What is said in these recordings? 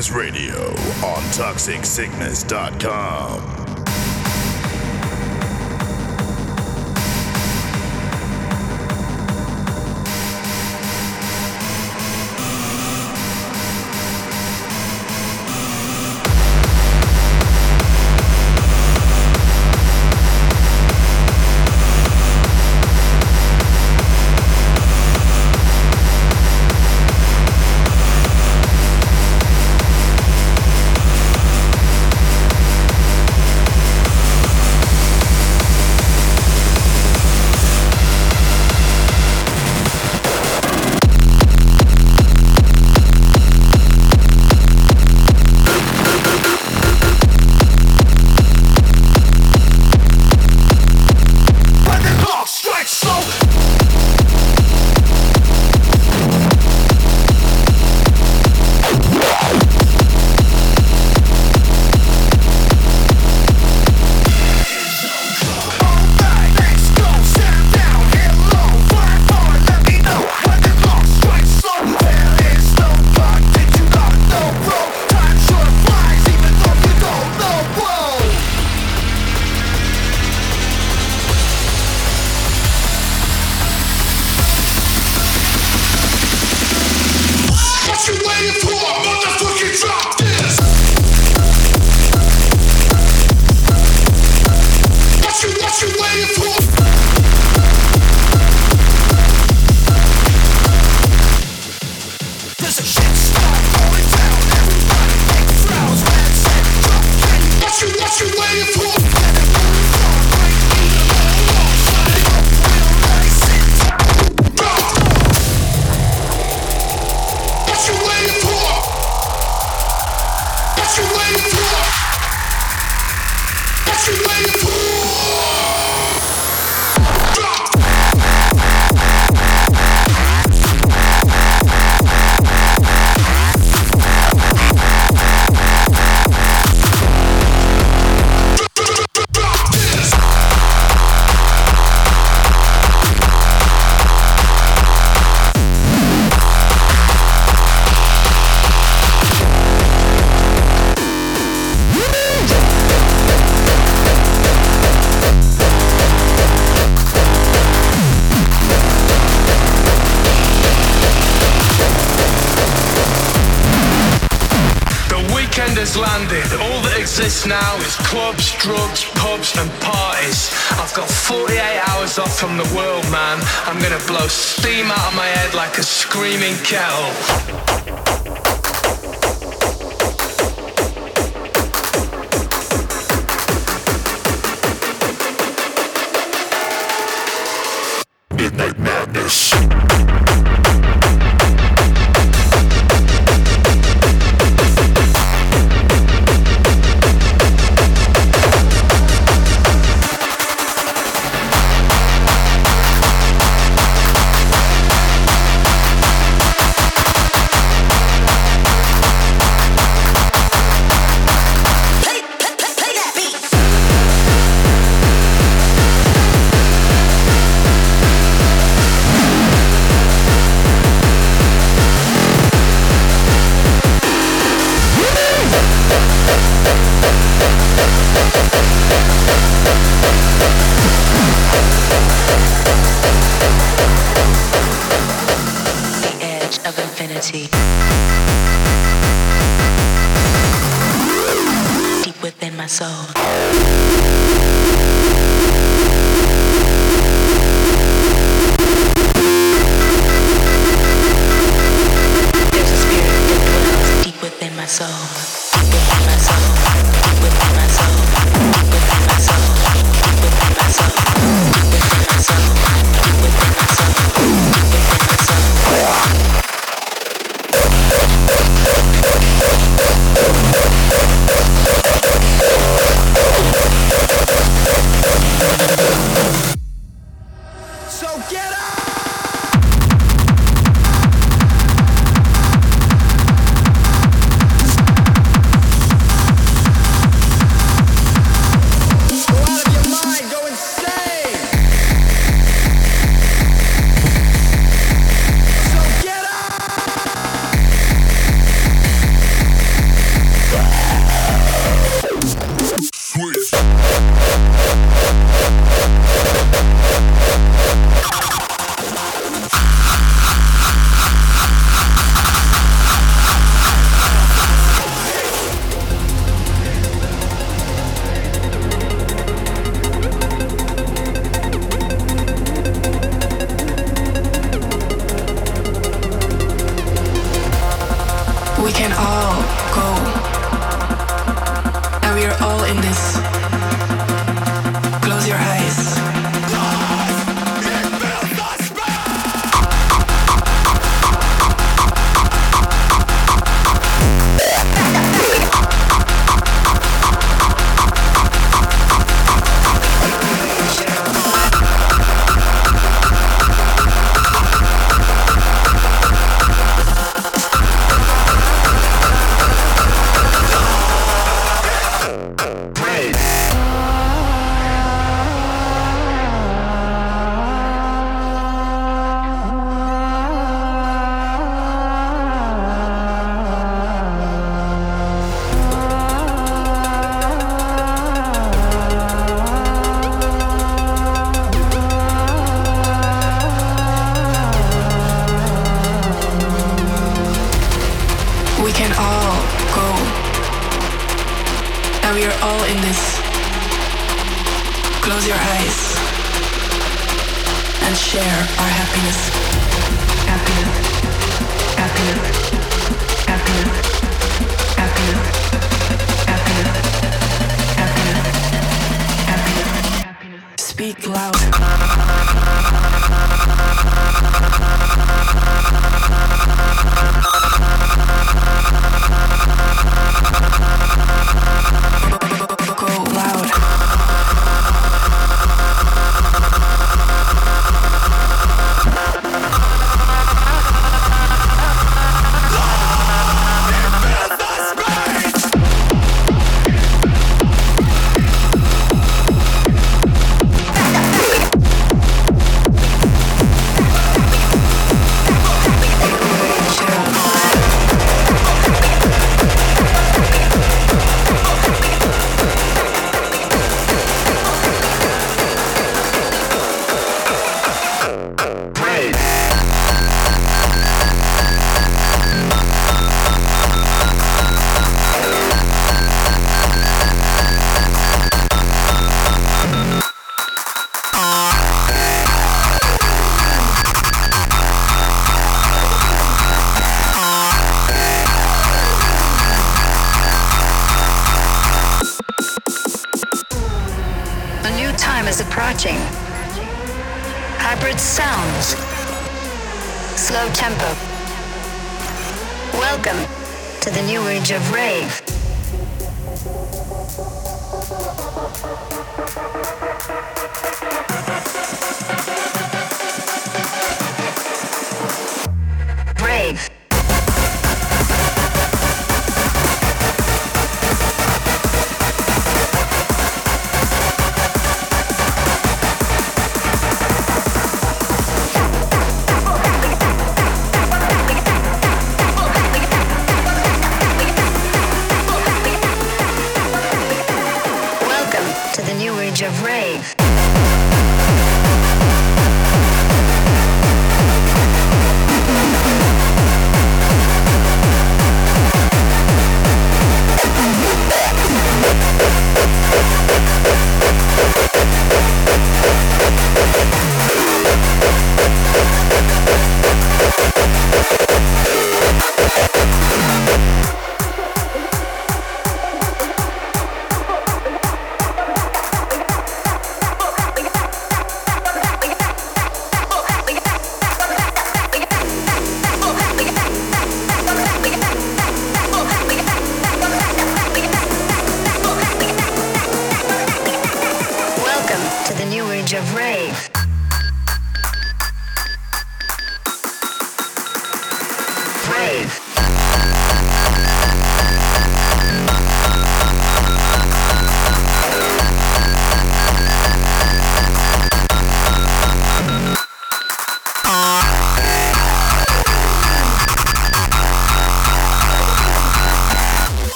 Sickness Radio on ToxicSickness.com. business now is clubs, drugs, pubs and parties. I've got 48 hours off from the world, man. I'm gonna blow steam out of my head like a screaming kettle.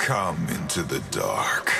Come into the dark.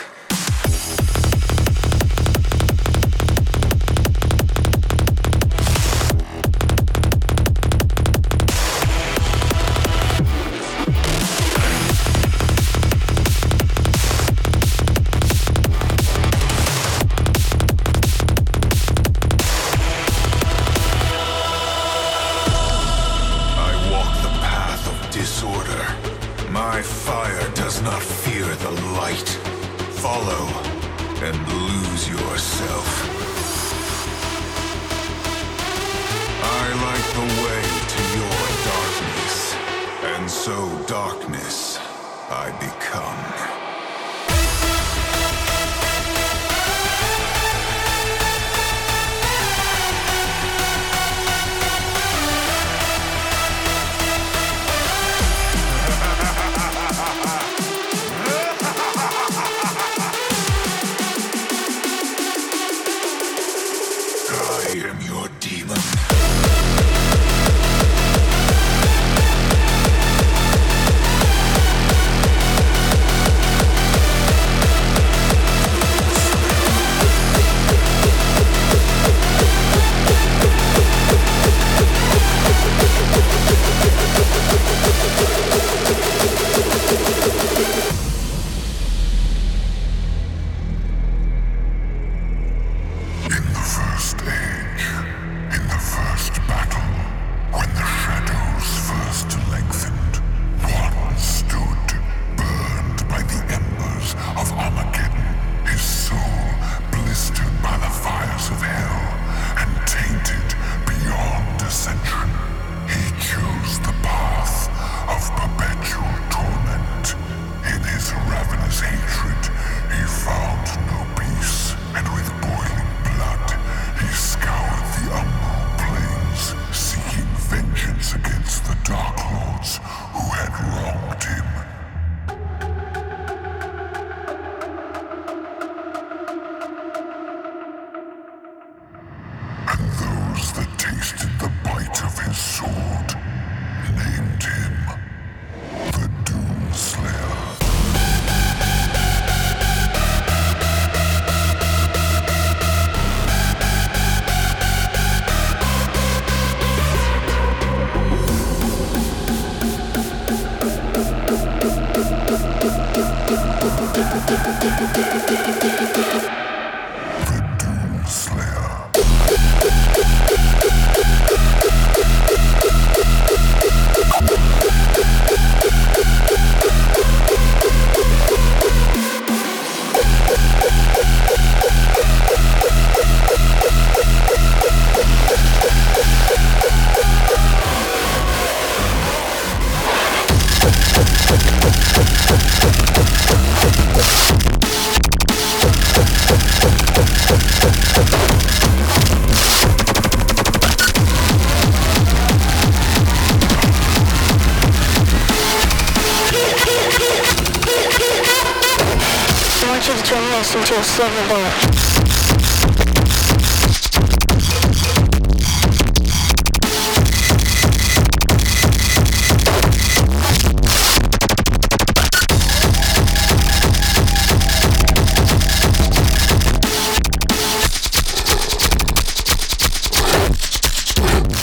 I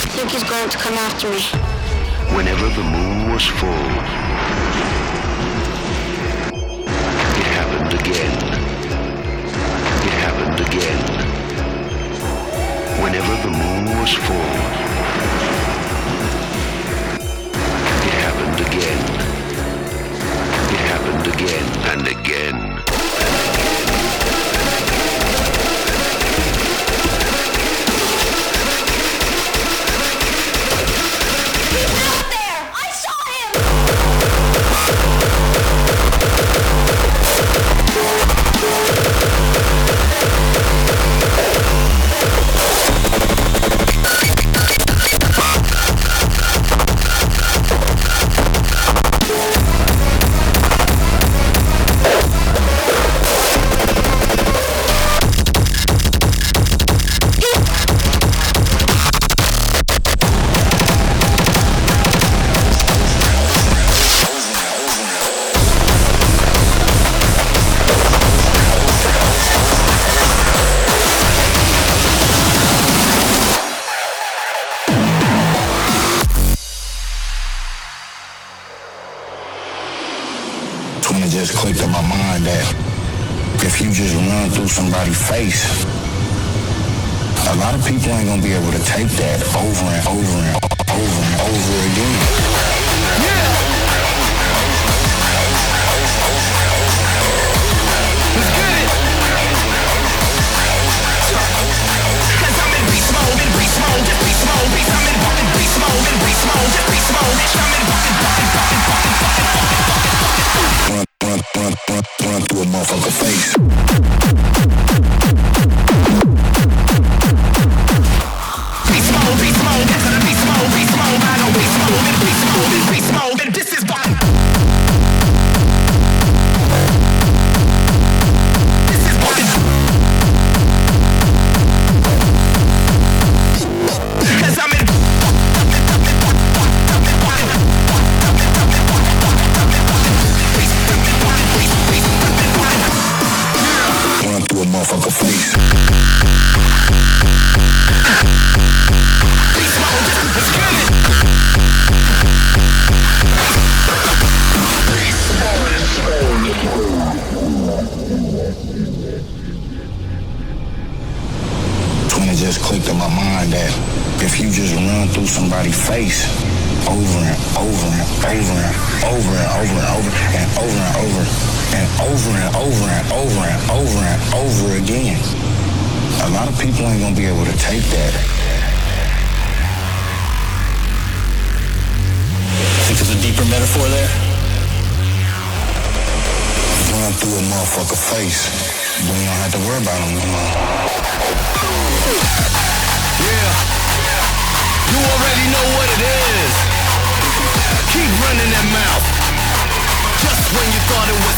think he's going to come after me. Whenever the moon was full, somebody's face. A lot of people ain't gonna be able to take that over and over and over and over again. Yeah. Let's get it. Cause I'm in beast mode, in beast mode, just beast mode, beast. I'm in beast mode, in beast mode, just beast mode. I'm in fucking, fucking, fucking, fucking, fucking, fucking, fucking motherfucker face. Run through a motherfucker face. Then you don't have to worry about him no more. Yeah. You already know what it is. Keep running that mouth. Just when you thought it was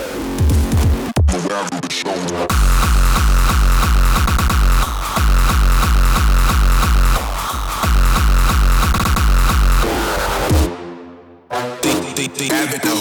respect.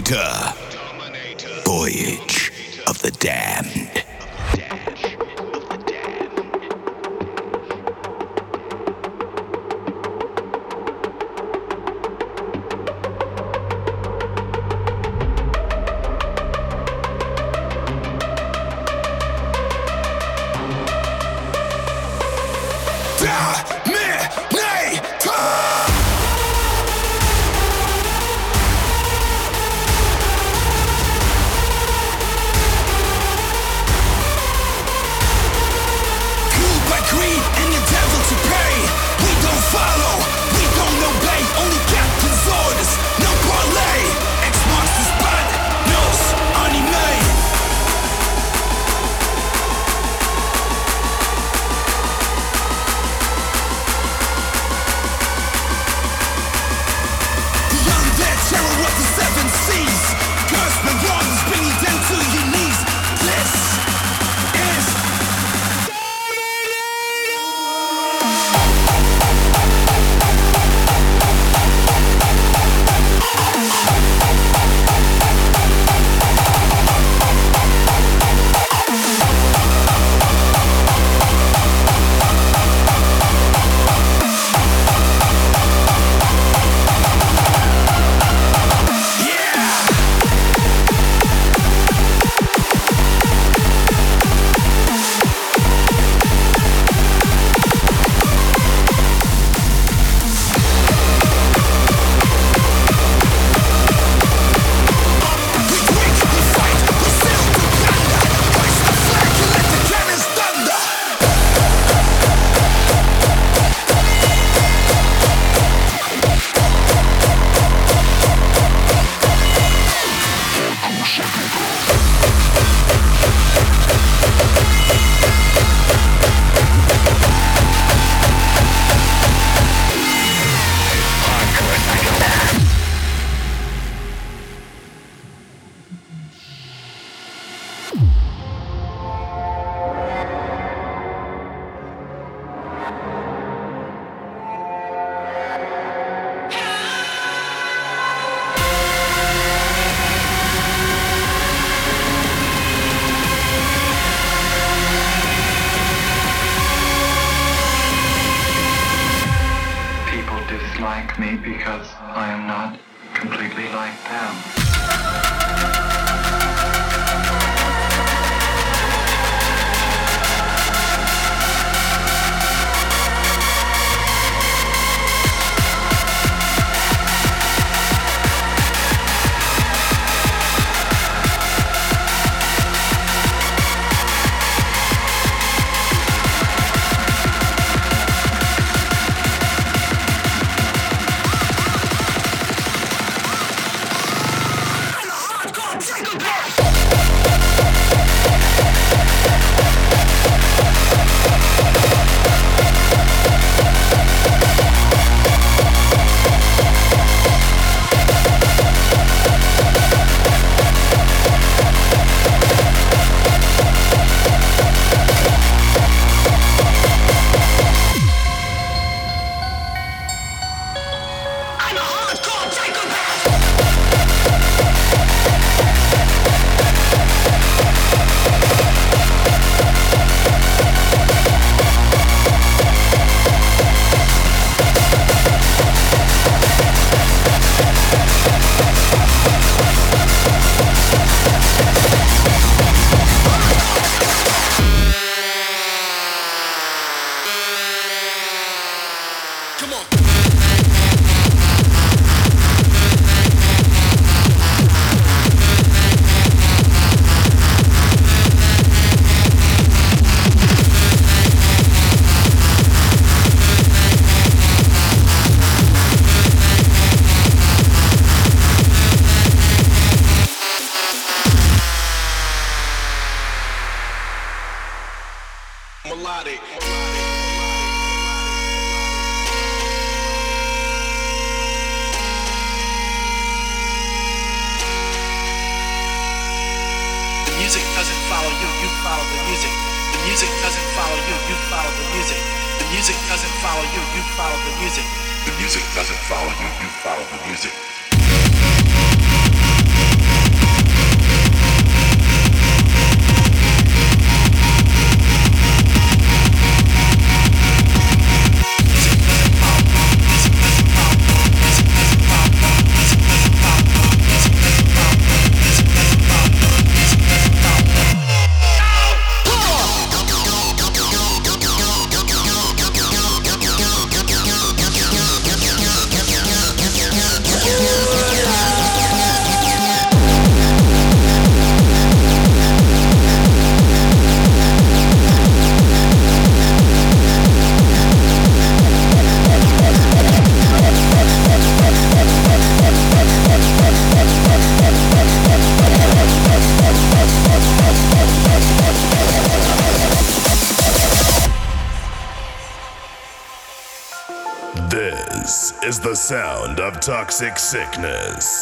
Dominator. Dominator. Voyage of the Damned. Because I am not completely like them. Toxic sickness.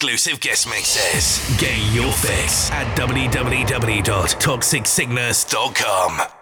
Exclusive guest mixes. Get your fix at www.toxicsickness.com.